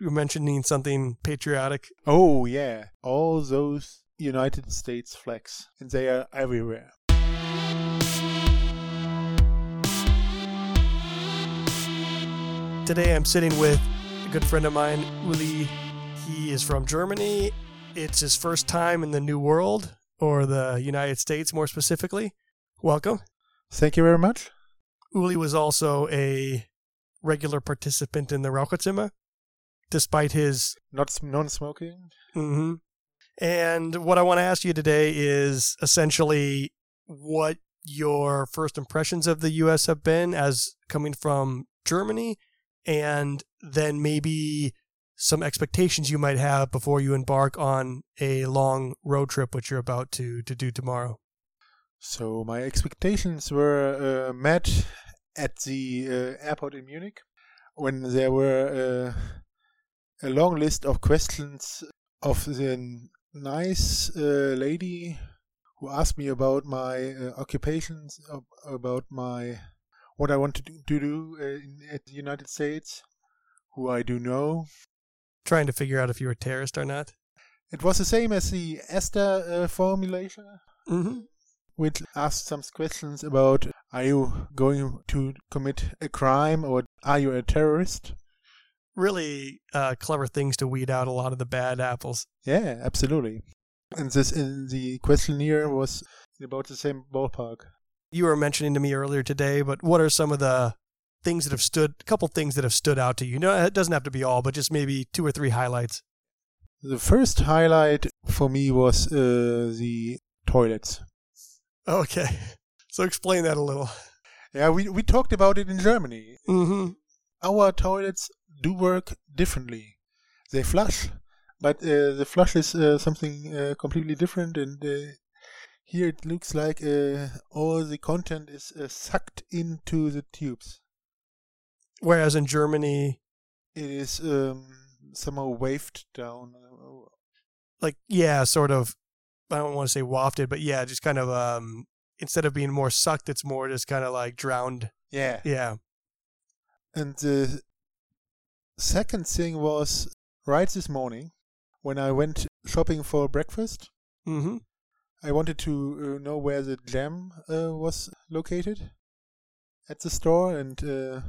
were mentioning something patriotic. Oh, yeah. All those United States flags, and they are everywhere. Today I'm sitting with a good friend of mine, Uli. He is from Germany. It's his first time in the New World, or the United States more specifically. Welcome. Thank you very much. Uli was also a regular participant in the Raucherzimmer, despite his. Not non-smoking. hmm And what I want to ask you today is essentially what your first impressions of the U.S. have been as coming from Germany, and then maybe some expectations you might have before you embark on a long road trip, which you're about to to do tomorrow. So my expectations were uh, met at the uh, airport in Munich when there were uh, a long list of questions of the nice uh, lady who asked me about my uh, occupations, about my what I want to do, to do uh, in, at the United States, who I do know. Trying to figure out if you're a terrorist or not. It was the same as the ESTA uh, formulation. Mm-hmm. which asked some questions about are you going to commit a crime or are you a terrorist? Really uh, clever things to weed out a lot of the bad apples. Yeah, absolutely. And this in the questionnaire was about the same ballpark. You were mentioning to me earlier today, but what are some of the things that have stood, a couple things that have stood out to you? No, it doesn't have to be all, but just maybe two or three highlights. The first highlight for me was uh, the toilets. Okay. So explain that a little. Yeah, we we talked about it in Germany. Mm-hmm. Our toilets do work differently. They flush, but uh, the flush is uh, something uh, completely different. And uh, here it looks like uh, all the content is uh, sucked into the tubes. Whereas in Germany, It is um, somehow waved down. like, yeah, sort of, I don't want to say wafted, but yeah, just kind of, um, instead of being more sucked, it's more just kind of like drowned. Yeah. Yeah. And the second thing was right this morning when I went shopping for breakfast. Mm-hmm. I wanted to uh, know where the jam uh, was located at the store, and uh,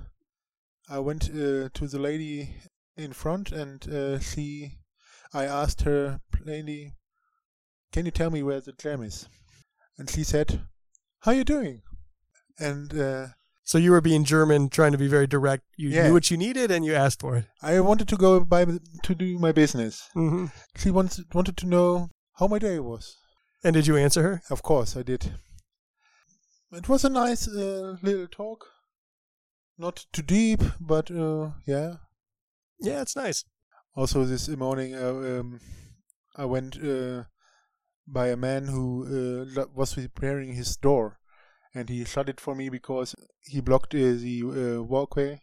I went uh, to the lady in front, and uh, she, I asked her plainly, "Can you tell me where the jam is?" And she said, "How are you doing?" And uh, So you were being German, trying to be very direct. You Yeah. knew what you needed and you asked for it. I wanted to go by to do my business. Mm-hmm. She wanted wanted to know how my day was. And did you answer her? Of course, I did. It was a nice uh, little talk. Not too deep, but uh, yeah. Yeah, it's nice. Also, this morning uh, um, I went uh, by a man who uh, was repairing his door, and he shut it for me because he blocked uh, the uh, walkway.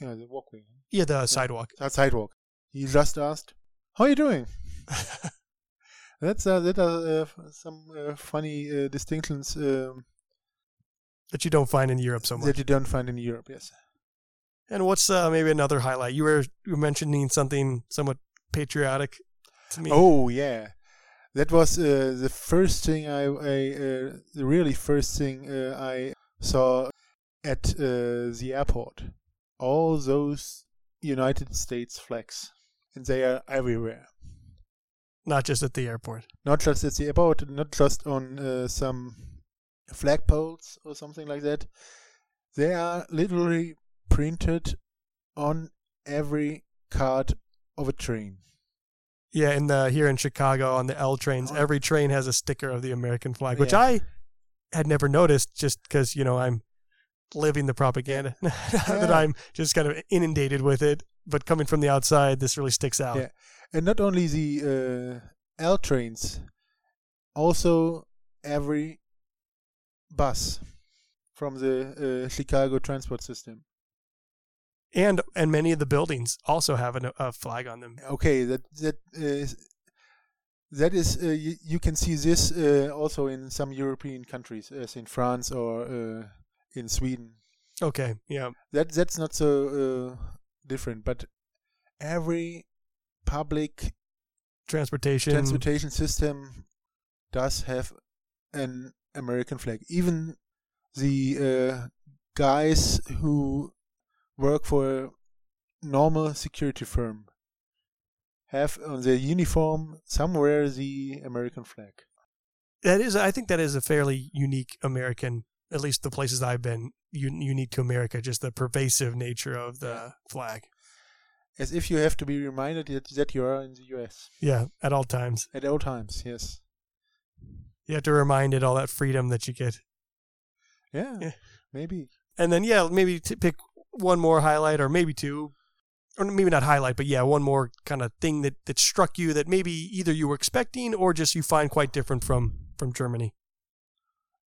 Yeah, the walkway. Yeah, the sidewalk. That sidewalk. He just asked, "How are you doing?" That's uh, that are uh, some uh, funny uh, distinctions um, that you don't find in Europe so much. that you don't find in Europe. Yes. And what's uh, maybe another highlight? You were, you were mentioning something somewhat patriotic to me. Oh yeah, that was uh, the first thing I, I uh, the really first thing uh, I saw at uh, the airport. All those United States flags, and they are everywhere. not just at the airport. Not just at the airport, not just on uh, some flagpoles or something like that. They are literally printed on every card of a train. Yeah, in the here in Chicago on the L trains, Oh. every train has a sticker of the American flag, which Yeah. I had never noticed just because you know I'm living the propaganda that I'm just kind of inundated with it. But coming from the outside, this really sticks out. Yeah. And not only the uh, L trains, also every bus from the uh, Chicago transport system. And and many of the buildings also have an, a flag on them. Okay, that that is that is uh, you, you can see this uh, also in some European countries, as in France or uh, in Sweden. Okay, yeah, That that's not so uh, different, but every public Transportation. transportation system does have an American flag. Even the uh, guys who work for a normal security firm have on their uniform somewhere the American flag. that is, I think that is a fairly unique American, at least the places I've been, un- unique to America, just the pervasive nature of the flag. As if you have to be reminded that, that you are in the US Yeah, at all times. at all times. Yes. You have to remind it all that freedom that you get. Yeah. Yeah. Maybe. And then, yeah, maybe to pick one more highlight or maybe two, or maybe not highlight, but yeah, one more kind of thing that, that struck you that maybe either you were expecting or just you find quite different from, from Germany.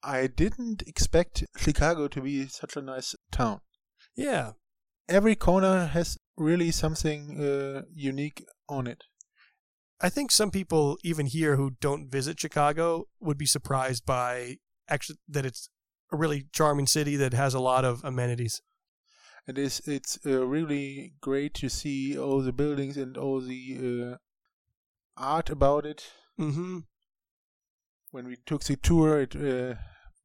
I didn't expect Chicago to be such a nice town. Yeah. Every corner has really something uh, unique on it. I think some people, even here, who don't visit Chicago, would be surprised by actually that it's a really charming city that has a lot of amenities. It is. It's uh, really great to see all the buildings and all the uh, art about it. Mm-hmm. When we took the tour, it uh,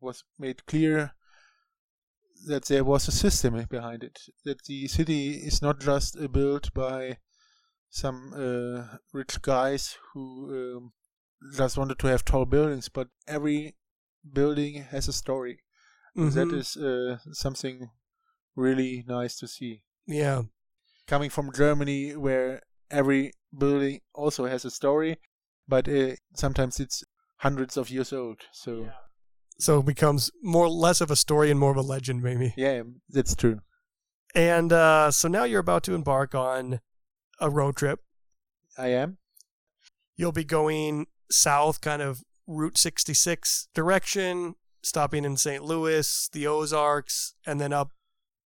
was made clear that there was a system behind it. That the city is not just uh, built by some uh, rich guys who um, just wanted to have tall buildings, but every building has a story. Mm-hmm. That is uh, something really nice to see. yeah. Coming from Germany, where every building also has a story, but uh, sometimes it's hundreds of years old. So So it becomes more less of a story and more of a legend, maybe. yeah, that's true. And uh, so now you're about to embark on a road trip. I am. You'll be going south, kind of Route 66 direction, stopping in St. Louis, the Ozarks, and then up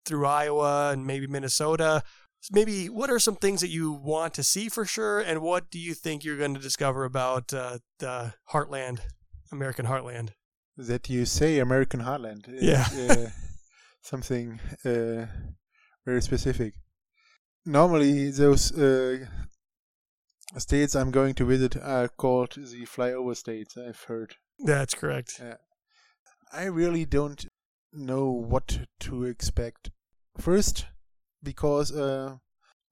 through Iowa and maybe Minnesota. Maybe what are some things that you want to see for sure, and what do you think you're going to discover about uh, the heartland, American heartland? That you say American Heartland. Yeah. uh, something uh, very specific. Normally, those uh, states I'm going to visit are called the flyover states. I've heard. That's correct. I really don't know what to expect. First, because uh,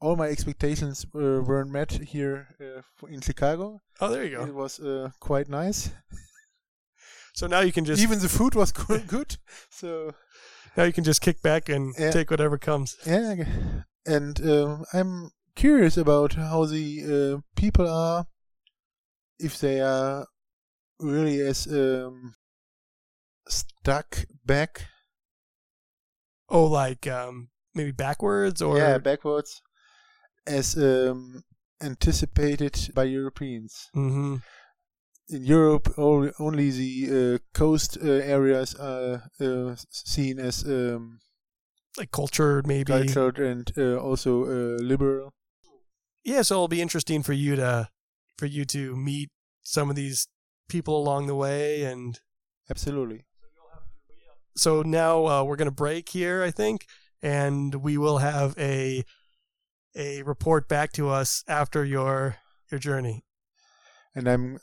all my expectations uh, weren't met here uh, in Chicago. Oh, there you go. It was uh, quite nice. So now you can just Even the food was good. So now you can just kick back and take whatever comes. yeah, and um I'm curious about how the uh, people are, if they are really as um, stuck back, Oh, like um, maybe backwards or yeah, backwards, as um, anticipated by Europeans. hmm In Europe, only the uh, coast uh, areas are uh, seen as um, like culture maybe. cultured and uh, also uh, liberal. Yeah, so it'll be interesting for you to for you to meet some of these people along the way, and Absolutely. So now uh, we're gonna break here, I think, and we will have a a report back to us after your your journey. and I'm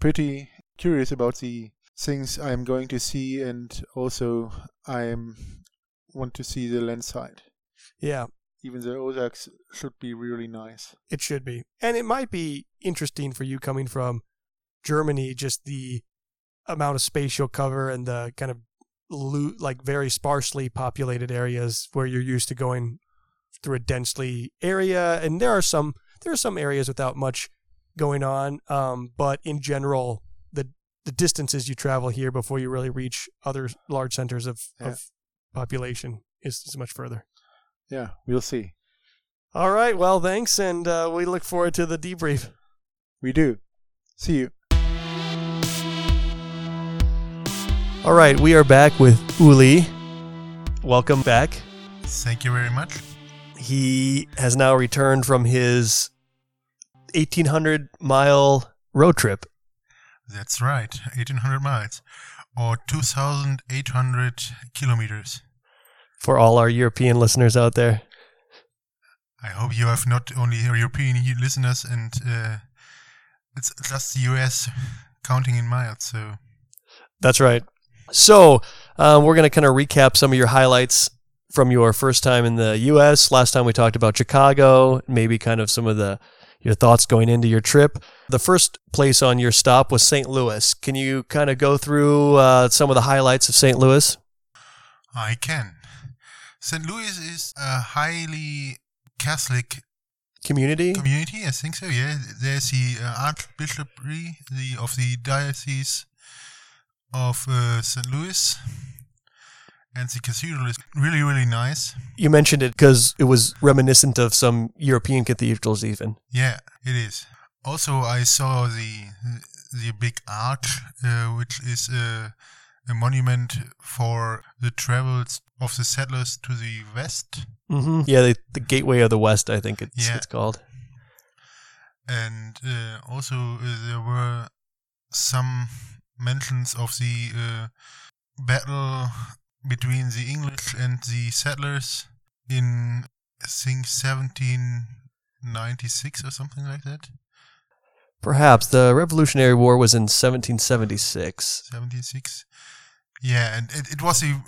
pretty curious about the things I'm going to see, and also I want to see the land side. Yeah, Even the Ozarks should be really nice. It should be. And it might be interesting for you coming from Germany, just the amount of space you'll cover and the kind of lo- like very sparsely populated areas where you're used to going through a densely area. And there are some there are some areas without much going on. Um, but in general, the the distances you travel here before you really reach other large centers of, Yeah. of population is, is much further. Yeah, we'll see. All right. Well, thanks. And uh, we look forward to the debrief. We do. See you. All right, we are back with Uli. Welcome back. Thank you very much. He has now returned from his 1800 mile road trip. That's right. 1800 miles or 2800 kilometers. For all our European listeners out there, I hope you have not only European listeners and uh, it's just the US counting in miles. So that's right. So um, we're going to kind of recap some of your highlights from your first time in the U.S. Last time we talked about Chicago, maybe kind of some of the your thoughts going into your trip. The first place on your stop was St. Louis. Can you kind of go through uh, some of the highlights of St. Louis? I can. St. Louis is a highly Catholic community. Community, I think so. Yeah, there's the uh, Archbishopry the of the Diocese of uh, St. Louis and the cathedral is really really nice you mentioned it because it was reminiscent of some european cathedrals even yeah it is also i saw the the big arch uh, which is a, a, monument for the travels of the settlers to the west mm-hmm. yeah the, the, gateway of the west i think it's, yeah. it's called and uh, also uh, there were some mentions of the uh, battle between the English and the settlers in I think 1796 or something like that. Perhaps the Revolutionary War was in 1776. 76. Yeah, and it, it was a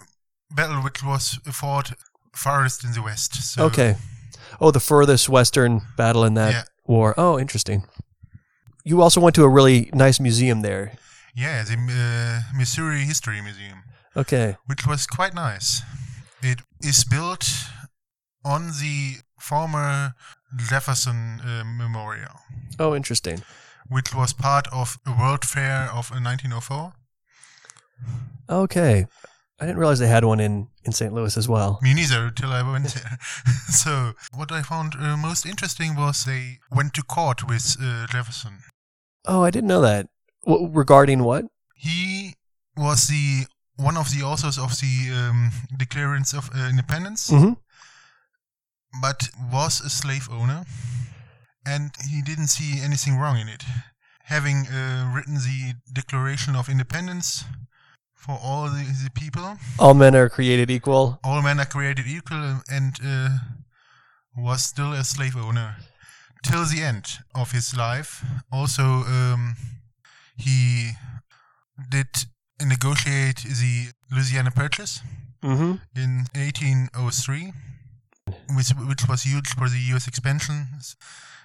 battle which was fought farthest in the west. So okay. Oh, the furthest western battle in that yeah. war. Oh, interesting. You also went to a really nice museum there. Yeah, the uh, Missouri History Museum. Okay. Which was quite nice. It is built on the former Jefferson uh, Memorial. Oh, interesting. Which was part of a World Fair of 1904. Okay. I didn't realize they had one in, in St. Louis as well. Me neither, till I went there. so, what I found uh, most interesting was they went to court with uh, Jefferson. Oh, I didn't know that. W- regarding what? He was the one of the authors of the um, Declaration of uh, Independence, mm-hmm. but was a slave owner, and he didn't see anything wrong in it. Having uh, written the Declaration of Independence for all the, the, people, all men are created equal. All men are created equal, and uh, was still a slave owner till the end of his life. Also, um, he did negotiate the Louisiana Purchase mm-hmm. in 1803, which, which was huge for the U.S. expansion.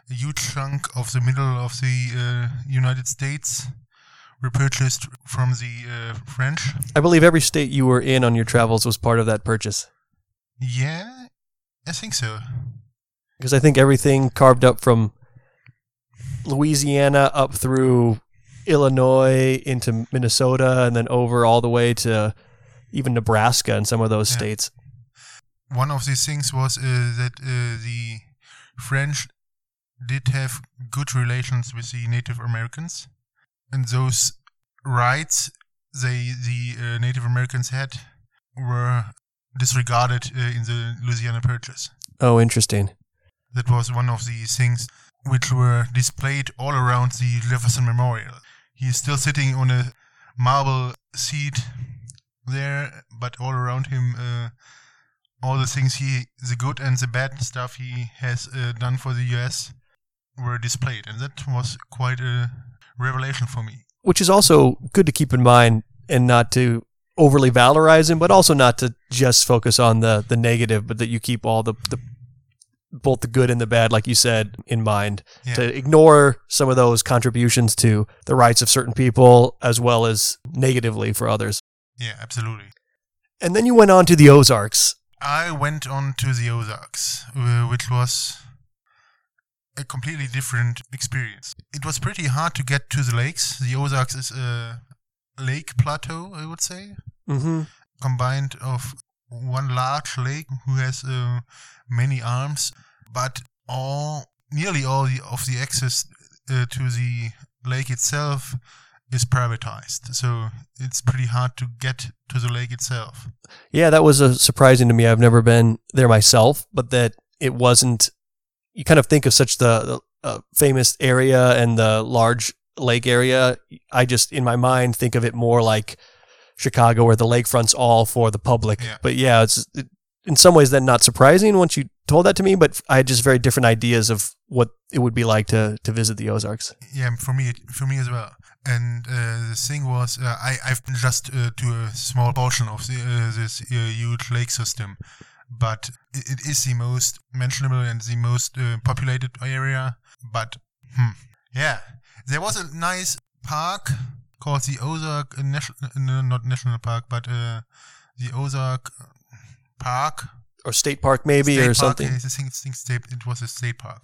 A huge chunk of the middle of the uh, United States were purchased from the uh, French. I believe every state you were in on your travels was part of that purchase. Yeah, I think so. Because I think everything carved up from Louisiana up through Illinois into Minnesota and then over all the way to even Nebraska and some of those yeah. states. One of these things was uh, that uh, the French did have good relations with the Native Americans, and those rights they the uh, Native Americans had were disregarded uh, in the Louisiana Purchase. Oh, interesting. That was one of the things which were displayed all around the Jefferson Memorial. He's still sitting on a marble seat there, but all around him, uh, all the things he, the good and the bad stuff he has uh, done for the US were displayed. And that was quite a revelation for me. Which is also good to keep in mind and not to overly valorize him, but also not to just focus on the, the negative, but that you keep all the, the both the good and the bad, like you said, in mind. Yeah. To ignore some of those contributions to the rights of certain people as well as negatively for others. Yeah, absolutely. And then you went on to the Ozarks. I went on to the Ozarks, uh, which was a completely different experience. It was pretty hard to get to the lakes. The Ozarks is a lake plateau, I would say, mm-hmm. combined of one large lake who has uh, many arms, but all nearly all the, of the access uh, to the lake itself is privatized. So it's pretty hard to get to the lake itself. Yeah, that was uh, surprising to me. I've never been there myself, but that it wasn't. You kind of think of such the, uh, famous area and the large lake area. I just, in my mind, think of it more like Chicago, where the lakefront's all for the public. Yeah. But yeah, it's it, in some ways then not surprising once you told that to me, but I had just very different ideas of what it would be like to to visit the Ozarks. Yeah, for me, for me as well. And uh, the thing was, uh, I I've been just uh, to a small portion of the, uh, this uh, huge lake system, but it, it is the most mentionable and the most uh, populated area. But hmm, yeah, there was a nice park called the Ozark National, no, not National Park, but uh, the Ozark Park Or state park, maybe, state or park, something. I think, think state, it was a state park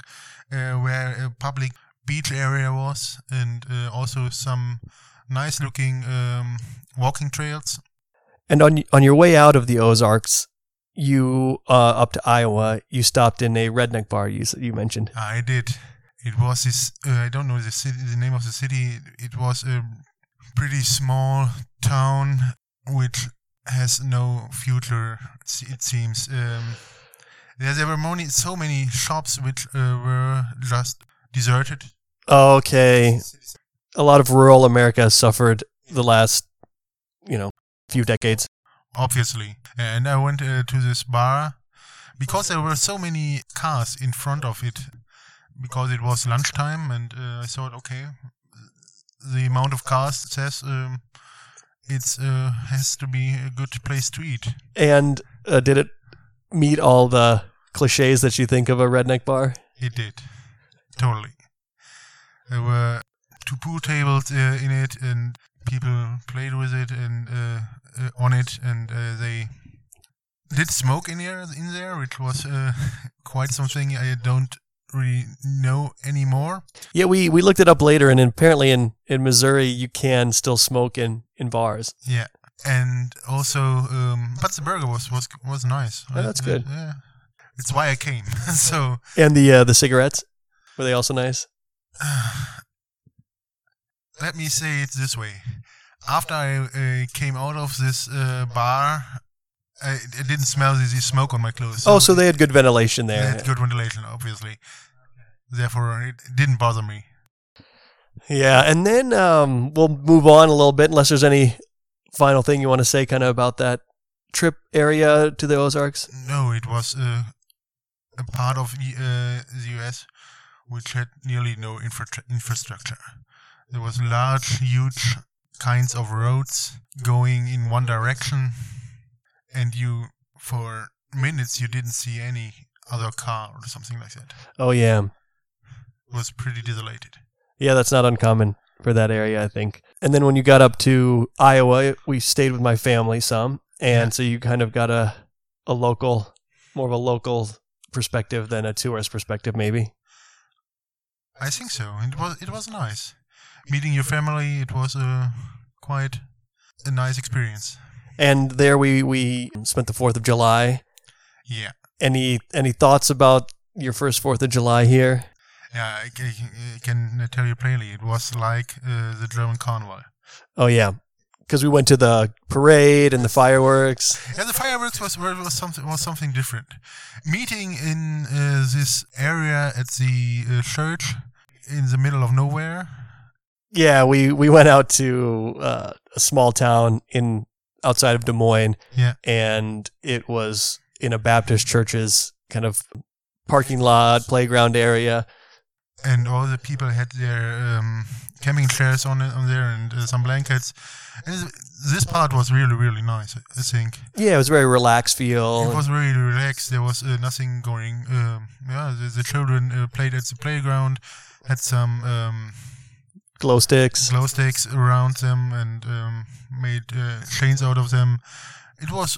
uh, where a public beach area was, and uh, also some nice-looking um, walking trails. And on on your way out of the Ozarks, you uh, up to Iowa, you stopped in a redneck bar. You you mentioned. I did. It was this. Uh, I don't know the city, the name of the city. It was a pretty small town which has no future. It seems. Um, there, there were many, so many shops which uh, were just deserted. Okay, a lot of rural America has suffered the last, you know, few decades. obviously. And I went uh, to this bar because there were so many cars in front of it because it was lunchtime and uh, I thought, okay, the amount of cars says um, it's uh, has to be a good place to eat. And uh, did it meet all the cliches that you think of a redneck bar? It did, totally. There were two pool tables uh, in it, and people played with it and uh, uh, on it, and uh, they did smoke in there, in there, which was uh, quite something I don't really know anymore. Yeah, we, we looked it up later, and apparently in, in Missouri you can still smoke in, in bars. Yeah, and also, um, but the burger was was was nice. Oh, that's good. yeah, it's why I came. so. And the uh, the cigarettes were they also nice? let me say it this way. After I uh, came out of this uh, bar, I, I didn't smell the, the smoke on my clothes. Oh, so they had good ventilation they there. had good ventilation, obviously. Therefore, it didn't bother me. Yeah, and then um, we'll move on a little bit, unless there's any final thing you want to say, kind of about that trip area to the Ozarks. No, it was uh, a part of the, uh, the US which had nearly no infra- infrastructure. There was large, huge kinds of roads going in one direction, and you, for minutes, you didn't see any other car or something like that. Oh yeah, It was pretty desolated. yeah, that's not uncommon for that area, I think. And then when you got up to Iowa, we stayed with my family some, and Yeah. so you kind of got a a local, more of a local perspective than a tourist perspective, maybe. I think so. It was it was nice. Meeting your family, it was uh, quite a nice experience. And there we we spent the Fourth of July. Yeah. Any any thoughts about your first Fourth of July here? Yeah, I ca- I can tell you plainly, it was like uh, the German carnival. Oh yeah, because we went to the parade and the fireworks. Yeah, the fireworks was was something was something different. Meeting in uh, this area at the uh, church in the middle of nowhere. Yeah, we we went out to uh, a small town in outside of Des Moines. Yeah. and it was in a Baptist church's kind of parking lot, playground area. and all the people had their um, camping chairs on on there and uh, some blankets. And this- part was really really nice. I think Yeah, it was a very relaxed feel. it was really relaxed. There was uh, nothing going. Um, yeah, the, the children uh, played at the playground, had some um, glow sticks. glow sticks around them, and um, made uh, chains out of them. It was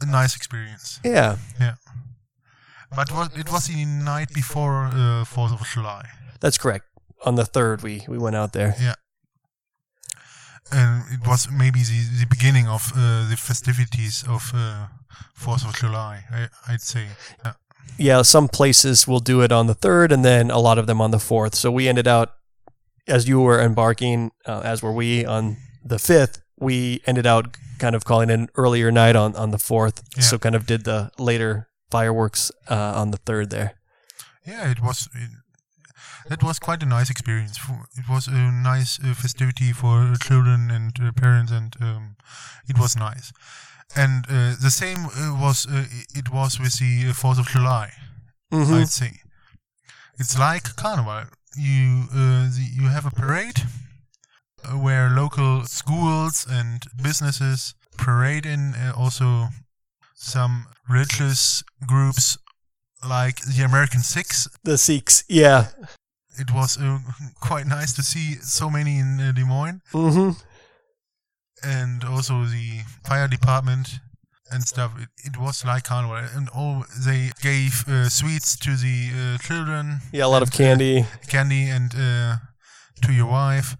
a nice experience. Yeah, yeah. But was, it was the night before uh, Fourth of July. that's correct. On the third, we we went out there. Yeah. And it was maybe the, the beginning of uh, the festivities of uh, Fourth of July. I, I'd say. Yeah. Yeah, some places will do it on the third, and then a lot of them on the fourth. So we ended out, as you were embarking, uh, as were we on the fifth. We ended out kind of calling an earlier night on on the fourth. Yeah. So kind of did the later fireworks uh, on the third there. yeah, it was. It, that was quite a nice experience. It was a nice uh, festivity for children and uh, parents, and um, it was nice. And uh, the same uh, was uh, it was with the Fourth of July. Mhm. I'd say it's like carnival. You uh, the, you have a parade uh, where local schools and businesses parade in. Uh, also, some religious groups like the American Sikhs. The Sikhs. Yeah. It was uh, quite nice to see so many in uh, Des Moines, hmm and also the fire department and stuff. It, it was like carnival, and all they gave uh, sweets to the uh, children. Yeah, a lot of uh, candy. candy and uh, to your wife.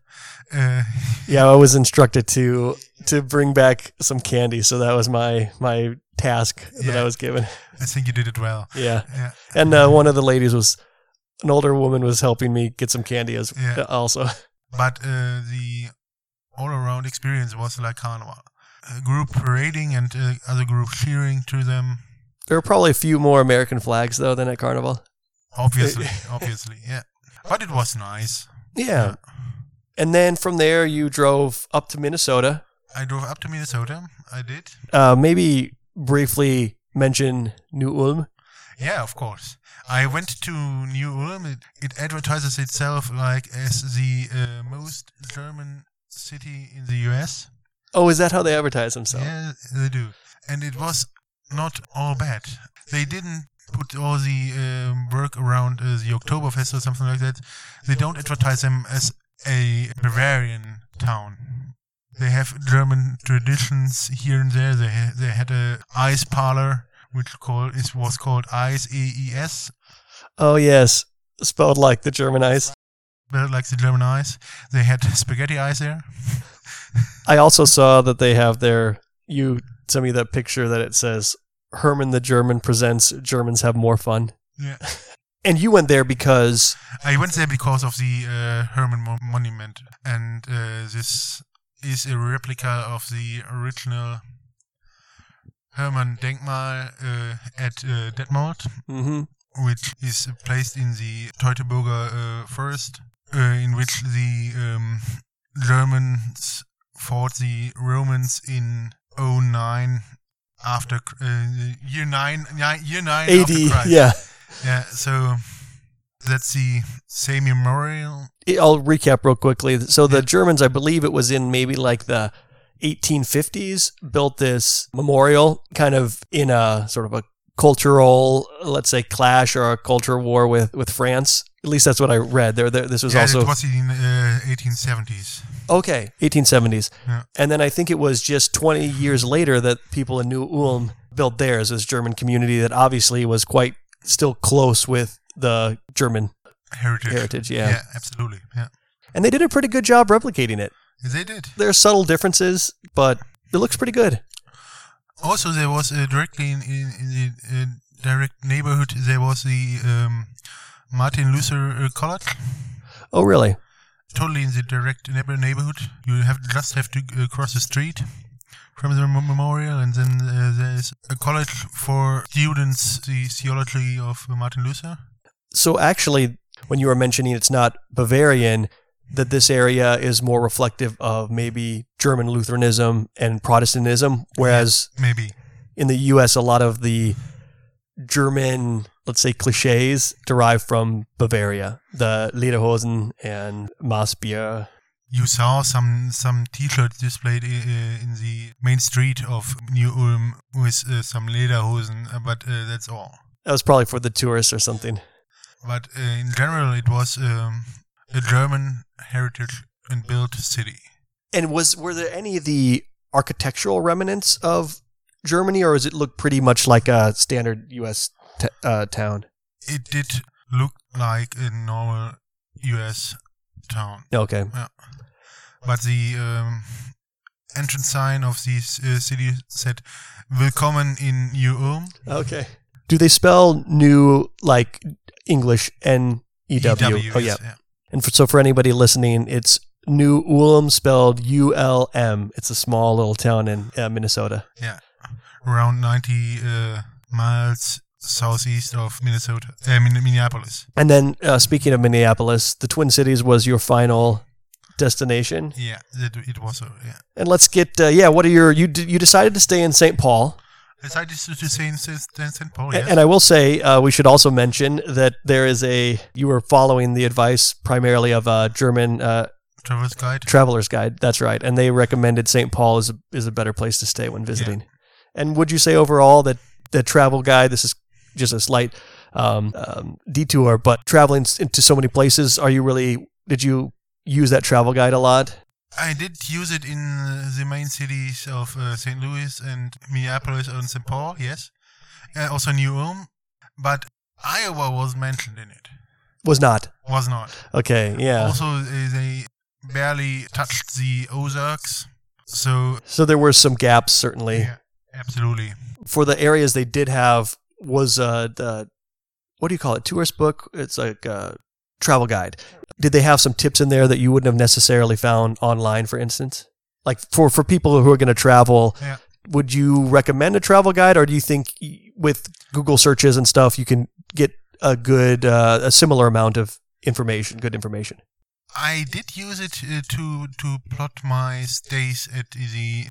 Uh, Yeah, I was instructed to to bring back some candy, so that was my my task that I was given. I think you did it well. Yeah, Yeah, and uh, one of the ladies was an older woman was helping me get some candy as Yeah. also. but uh, the all-around experience was like carnival. A group parading and uh, other group cheering to them. There were probably a few more American flags though than at Carnival. Obviously, obviously, yeah. But it was nice. Yeah. And then from there, you drove up to Minnesota. I drove up to Minnesota. I did. Uh, maybe briefly mention New Ulm. Yeah, of course. I went to New Ulm. It, it advertises itself like as the uh, most German city in the U.S. Oh, is that how they advertise themselves? Yeah, they do. And it was not all bad. They didn't put all the um, work around uh, the Oktoberfest or something like that. They don't advertise them as a Bavarian town. They have German traditions here and there. They ha- they had a ice parlor which called it was called Ice A E S, Oh, yes. Spelled like the German ice. but like the German ice. They had spaghetti ice there. I also saw that they have their, you sent me that picture that it says Herman the German presents Germans have more fun. Yeah. And you went there because, I went there because of the uh, Hermann Mo- Monument, and uh, this is a replica of the original Hermann Denkmal uh, at uh, Detmold, hmm which is placed in the Teutoburger uh, forest, uh, in which the um, Germans fought the Romans in 09 after uh, year nine, nine year nine AD, yeah. Yeah, so that's the same memorial. I'll recap real quickly. So the Yeah. Germans, I believe it was in maybe like the 1850s, built this memorial kind of in a sort of a cultural, let's say, clash or a culture war with, with France. At least that's what I read. There, there this was yeah, also it was in uh, 1870s. okay, 1870s, Yeah. and then I think it was just 20 years later that people in New Ulm built theirs. This German community that obviously was quite still close with the German Heritage. heritage. Yeah, Yeah, absolutely. Yeah, and they did a pretty good job replicating it. they did. There are subtle differences, but it looks pretty good. Also, there was uh, directly in, in, in the uh, direct neighborhood, there was the um, Martin Luther uh, College. Oh, really? Totally in the direct neighbor neighborhood. You have just have to uh, cross the street from the memorial, and then uh, there's a college for students the theology of Martin Luther. So actually, when you were mentioning it's not Bavarian, that this area is more reflective of maybe German Lutheranism and Protestantism, whereas Maybe. in the U.S., a lot of the German, let's say, cliches derived from Bavaria, the Lederhosen and Maßbier. You saw some some T-shirts displayed in the main street of New Ulm with uh, some lederhosen, uh, but uh, that's all. That was probably for the tourists or something. But uh, in general, it was um, a German heritage and built city. And was were there any of the architectural remnants of Germany, or does it look pretty much like a standard U.S. T- uh, town? It did look like a normal U.S. town, Okay. Yeah. but the um, entrance sign of this uh, city said "Willkommen in New Ulm." Okay. Do they spell new like English N E W? Oh yeah. yes, And for, so for anybody listening, it's New Ulm spelled U L M. It's a small little town in uh, Minnesota. Yeah, around 90 uh, miles southeast of Minnesota, uh, Minneapolis. And then uh, speaking of Minneapolis, the Twin Cities was your final destination. Yeah, that, it was. Uh, yeah. And let's get uh, yeah. What are your you d- you decided to stay in St. Paul, Decided to say in St. Paul. Yes. and I will say uh, we should also mention that there is a you were following the advice primarily of a German uh, Travelers Guide. traveler's guide. That's right, and they recommended St. Paul is a, is a better place to stay when visiting. And would you say overall that the travel guide? This is just a slight um, um, detour, but traveling into so many places, are you really? Did you use that travel guide a lot? I did use it in the main cities of uh, St. Louis and Minneapolis and St. Paul, yes. Uh, also New Ulm. But Iowa was mentioned in it. Was not Was not. okay. Yeah. Also, uh, they barely touched the Ozarks. So, So there were some gaps certainly. yeah, absolutely. For the areas they did have was uh the what do you call it? Tourist book. It's like a travel guide. Did they have some tips in there that you wouldn't have necessarily found online, for instance? Like for for people who are going to travel, Yeah. would you recommend a travel guide, or do you think with Google searches and stuff you can get a good uh, a similar amount of information, good information? I did use it uh, to to plot my stays at the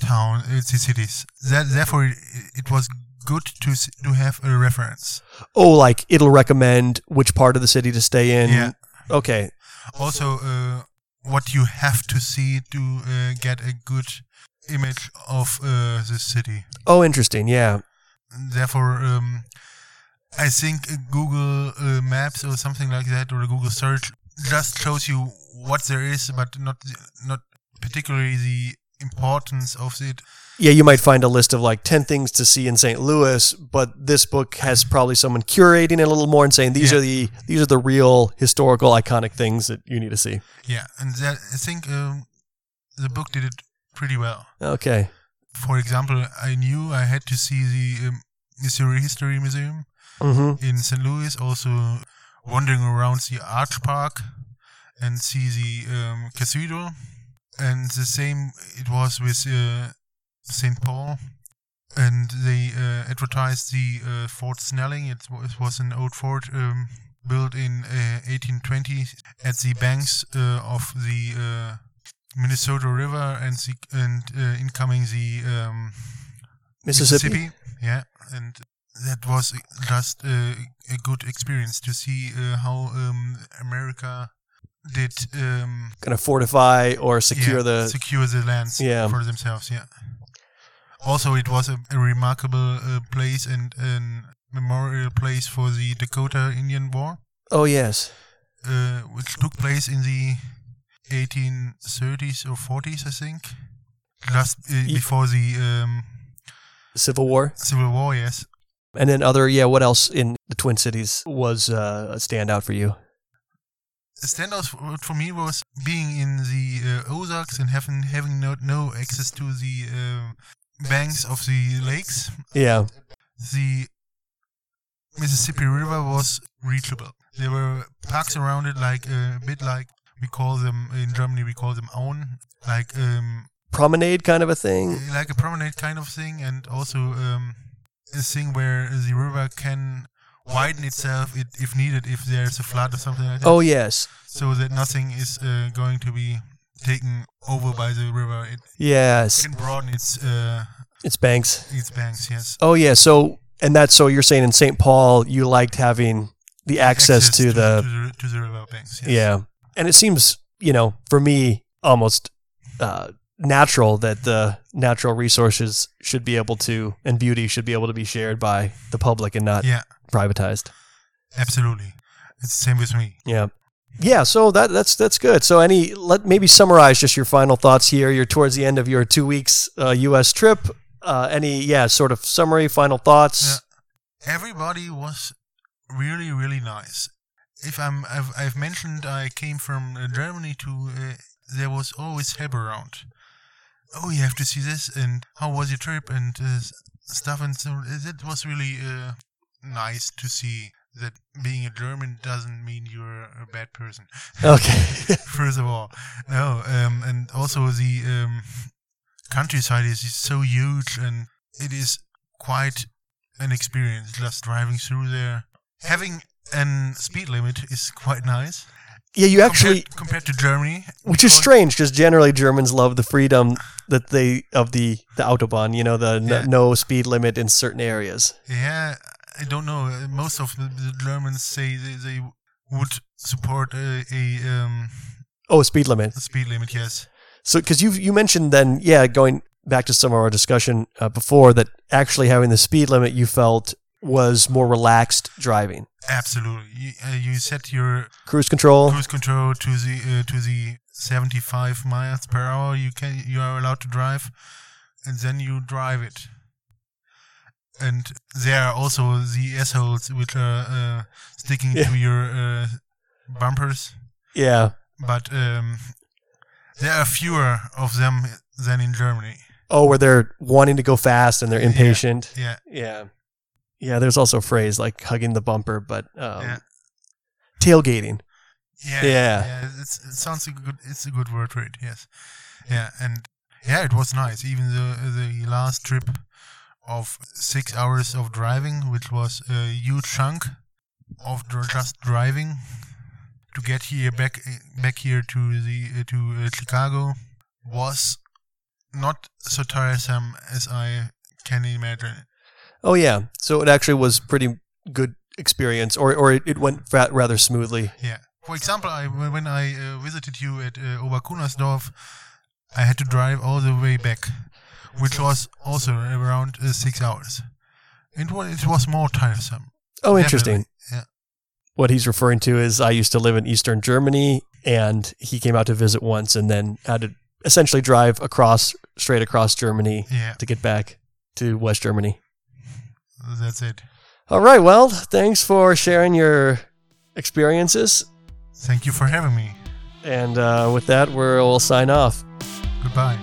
town, uh, the cities. That, therefore, it, it was good to to have a reference. Oh, like it'll recommend which part of the city to stay in. Yeah. Okay. Also, uh, what you have to see to uh, get a good image of uh, the city. Oh, interesting. Yeah. Therefore, um, I think Google uh, Maps or something like that, or a Google search, just shows you what there is, but not the, not particularly the importance of it. Yeah, you might find a list of like 10 things to see in St. Louis, but this book has probably someone curating it a little more and saying these Yeah. are the these are the real historical iconic things that you need to see. Yeah, and that, I think um, the book did it pretty well. Okay. For example, I knew I had to see the um, Missouri History Museum Mhm. in St. Louis, also wandering around the Arch Park and see the um, cathedral. And the same it was with uh, St. Paul. And they uh, advertised the uh, Fort Snelling. It, it was an old fort um, built in uh, 1820 at the banks uh, of the uh, Minnesota River and the, and uh, incoming the um, Mississippi. Yeah, and that was just a, a good experience to see uh, how um, America did um, Going to fortify or secure yeah, the secure the lands Yeah. for themselves. Yeah. Also, it was a, a remarkable uh, place and a memorial place for the Dakota Indian War, Oh, yes. uh, which took place in the 1830s or 40s, I think, just uh, before the um, Civil War. Civil War. Yes. And then other yeah, what else in the Twin Cities was uh, a standout for you? The standout for, for me was being in the uh, Ozarks and having having no, no access to the uh, banks of the lakes. Yeah. The Mississippi River was reachable. There were parks around it, like uh, a bit like we call them in Germany. We call them Auen, like um, Promenade kind of a thing. like a promenade kind of thing, and also um, a thing where the river can widen itself it, if needed, if there's a flood or something like that. Oh, yes. so that nothing is uh, going to be taken over by the river. It Yes. can broaden its uh, It's banks. its banks. Yes, Oh, yeah. So, and that's so you're saying in St. Paul, you liked having the access, to, the, to the to the river banks. Yes. yeah. And it seems, you know, for me, almost uh, natural that the natural resources should be able to, and beauty should be able to be shared by the public and not yeah, privatized. absolutely. It's the same with me. Yeah. Yeah, so that that's that's good. So any let maybe summarize just your final thoughts here. You're towards the end of your 2 weeks uh, US trip. Uh, any yeah, sort of summary final thoughts. Yeah. Everybody was really really nice. If I'm I've, I've mentioned I came from uh, Germany to uh, there was always help around. Oh, you have to see this, and how was your trip, and uh, stuff, and so it was really uh, nice to see that being a German doesn't mean you're a bad person. Okay. First of all, no, um, and also the um, countryside is so huge, and it is quite an experience just driving through there. Having an speed limit is quite nice, Yeah, you actually, compared, compared to Germany, which is strange because generally Germans love the freedom that they of the the autobahn. You know, the n- Yeah. no speed limit in certain areas. Yeah, I don't know. Most of the, the Germans say they, they would support a, a um, Oh, speed limit. speed limit. Yes. So, because you you mentioned then, yeah, going back to some of our discussion uh, before that actually having the speed limit you felt was more relaxed driving, Absolutely. You, uh, you set your cruise control. cruise control to the uh, to the 75 miles per hour. You can you are allowed to drive, and then you drive it. And there are also the assholes which are uh, sticking Yeah. to your uh, bumpers, Yeah. but um, there are fewer of them than in Germany. Oh, where they're wanting to go fast and they're impatient. Yeah, Yeah. Yeah. Yeah, there's also a phrase like hugging the bumper, but um, Yeah. tailgating. yeah, Yeah. It's, it sounds a good. It's a good word for it. Yes. Yeah, and yeah, it was nice. Even the the last trip of six hours of driving, which was a huge chunk of just driving to get here back back here to the uh, to uh, Chicago, was not so tiresome as I can imagine. Oh, yeah. So it actually was pretty good experience, or or it, it went rather smoothly. Yeah. For example, I, when I uh, visited you at uh, Obercunnersdorf, I had to drive all the way back, which was also around uh, six hours. It was, it was more tiresome. Oh, interesting. Definitely, Yeah. What he's referring to is I used to live in Eastern Germany, and he came out to visit once, and then had to essentially drive across, straight across Germany Yeah, to get back to West Germany. That's it. All right. Well, thanks for sharing your experiences. Thank you for having me. And uh, with that, we'll sign off. Goodbye.